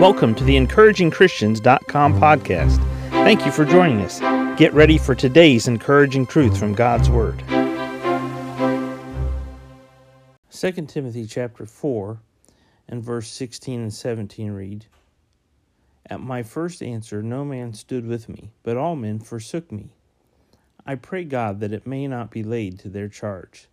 Welcome to the encouragingchristians.com podcast. Thank you for joining us. Get ready for today's encouraging truth from God's Word. 2 Timothy chapter 4 and verse 16 and 17 read, At my first answer no man stood with me, but all men forsook me. I pray God that it may not be laid to their charge.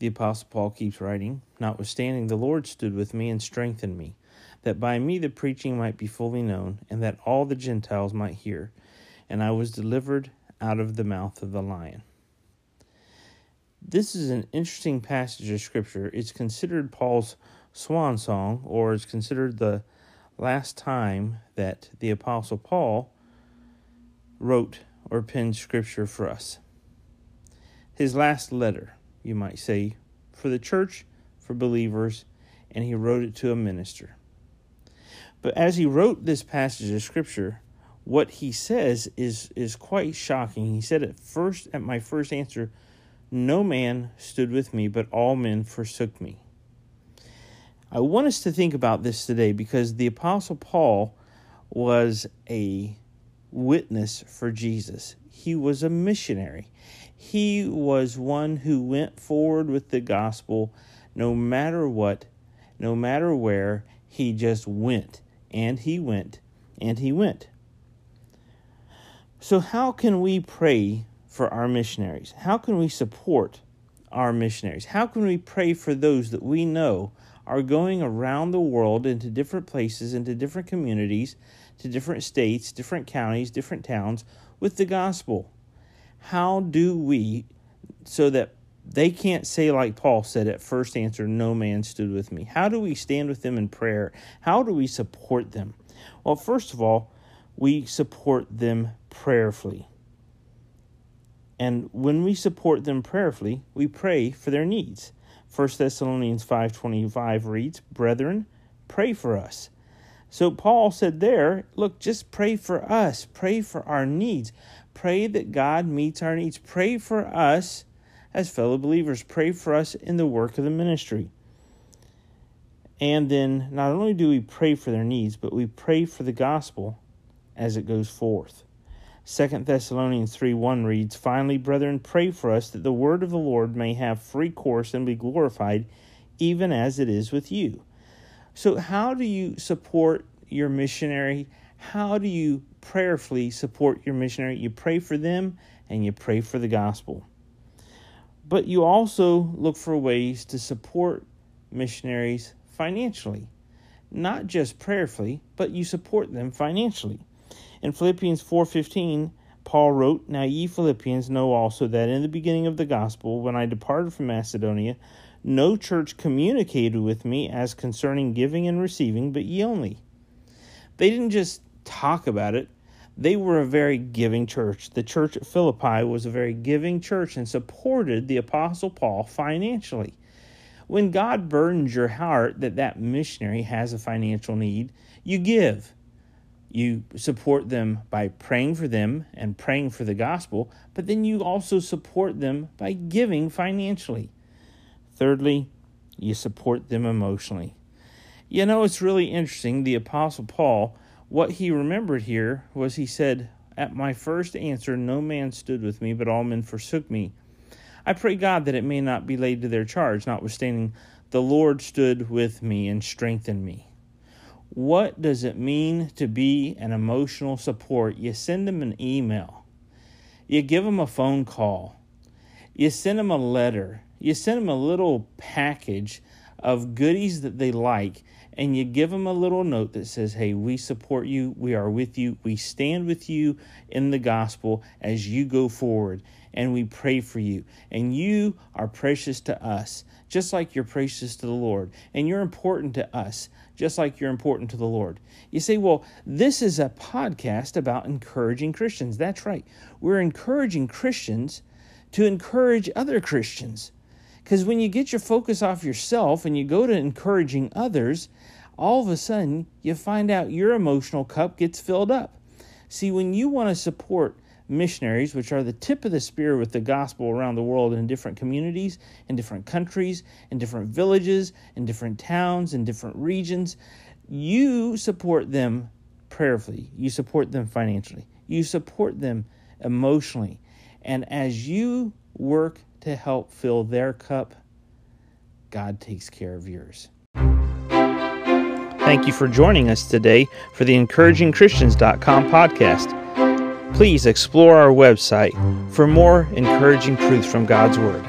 The Apostle Paul keeps writing, Notwithstanding, the Lord stood with me and strengthened me that by me the preaching might be fully known, and that all the Gentiles might hear. And I was delivered out of the mouth of the lion. This is an interesting passage of Scripture. It's considered Paul's swan song, or it's considered the last time that the Apostle Paul wrote or penned Scripture for us. His last letter, you might say, for the church, for believers, and he wrote it to a minister. But as he wrote this passage of scripture, what he says is is quite shocking. He said at first at my first answer, no man stood with me, but all men forsook me. I want us to think about this today because the apostle Paul was a witness for Jesus. He was a missionary. He was one who went forward with the gospel no matter what, no matter where, he just went and he went, and he went. So, how can we pray for our missionaries? How can we support our missionaries? How can we pray for those that we know are going around the world into different places, into different communities, to different states, different counties, different towns with the gospel? How do we, so that they can't say, like Paul said at first answer, no man stood with me. How do we stand with them in prayer? How do we support them? Well, first of all, we support them prayerfully. And when we support them prayerfully, we pray for their needs. 1 Thessalonians 5:25 reads, "Brethren, pray for us." So Paul said there, look, just pray for us. Pray for our needs. Pray that God meets our needs. Pray for us as fellow believers. Pray for us in the work of the ministry. And then not only do we pray for their needs, but we pray for the gospel as it goes forth. 2 Thessalonians 3 1 reads, Finally, brethren, pray for us that the word of the Lord may have free course and be glorified, even as it is with you. So, how do you support your missionary? How do you prayerfully support your missionary? You pray for them and you pray for the gospel. But you also look for ways to support missionaries financially, not just prayerfully, but you support them financially. In Philippians 4:15, Paul wrote, "Now ye Philippians know also that in the beginning of the gospel, when I departed from Macedonia, no church communicated with me as concerning giving and receiving, but ye only." They didn't just talk about it, they were a very giving church. The church at Philippi was a very giving church and supported the Apostle Paul financially. When God burdens your heart that that missionary has a financial need, you give. You support them by praying for them and praying for the gospel, but then you also support them by giving financially. Thirdly, you support them emotionally. You know, it's really interesting. The Apostle Paul what he remembered here was he said, At my first answer, no man stood with me, but all men forsook me. I pray God that it may not be laid to their charge, notwithstanding, the Lord stood with me and strengthened me. What does it mean to be an emotional support? You send them an email, you give them a phone call, you send them a letter, you send them a little package of goodies that they like and you give them a little note that says, Hey, we support you, we are with you, we stand with you in the gospel as you go forward, and we pray for you. And you are precious to us, just like you're precious to the Lord, and you're important to us, just like you're important to the Lord. You say, Well, this is a podcast about encouraging Christians. That's right. We're encouraging Christians to encourage other Christians. Because when you get your focus off yourself and you go to encouraging others, all of a sudden you find out your emotional cup gets filled up. See, when you want to support missionaries, which are the tip of the spear with the gospel around the world in different communities, in different countries, in different villages, in different towns, in different regions, you support them prayerfully, you support them financially, you support them emotionally. And as you work to help fill their cup, God takes care of yours. Thank you for joining us today for the encouragingchristians.com podcast. Please explore our website for more encouraging truths from God's Word.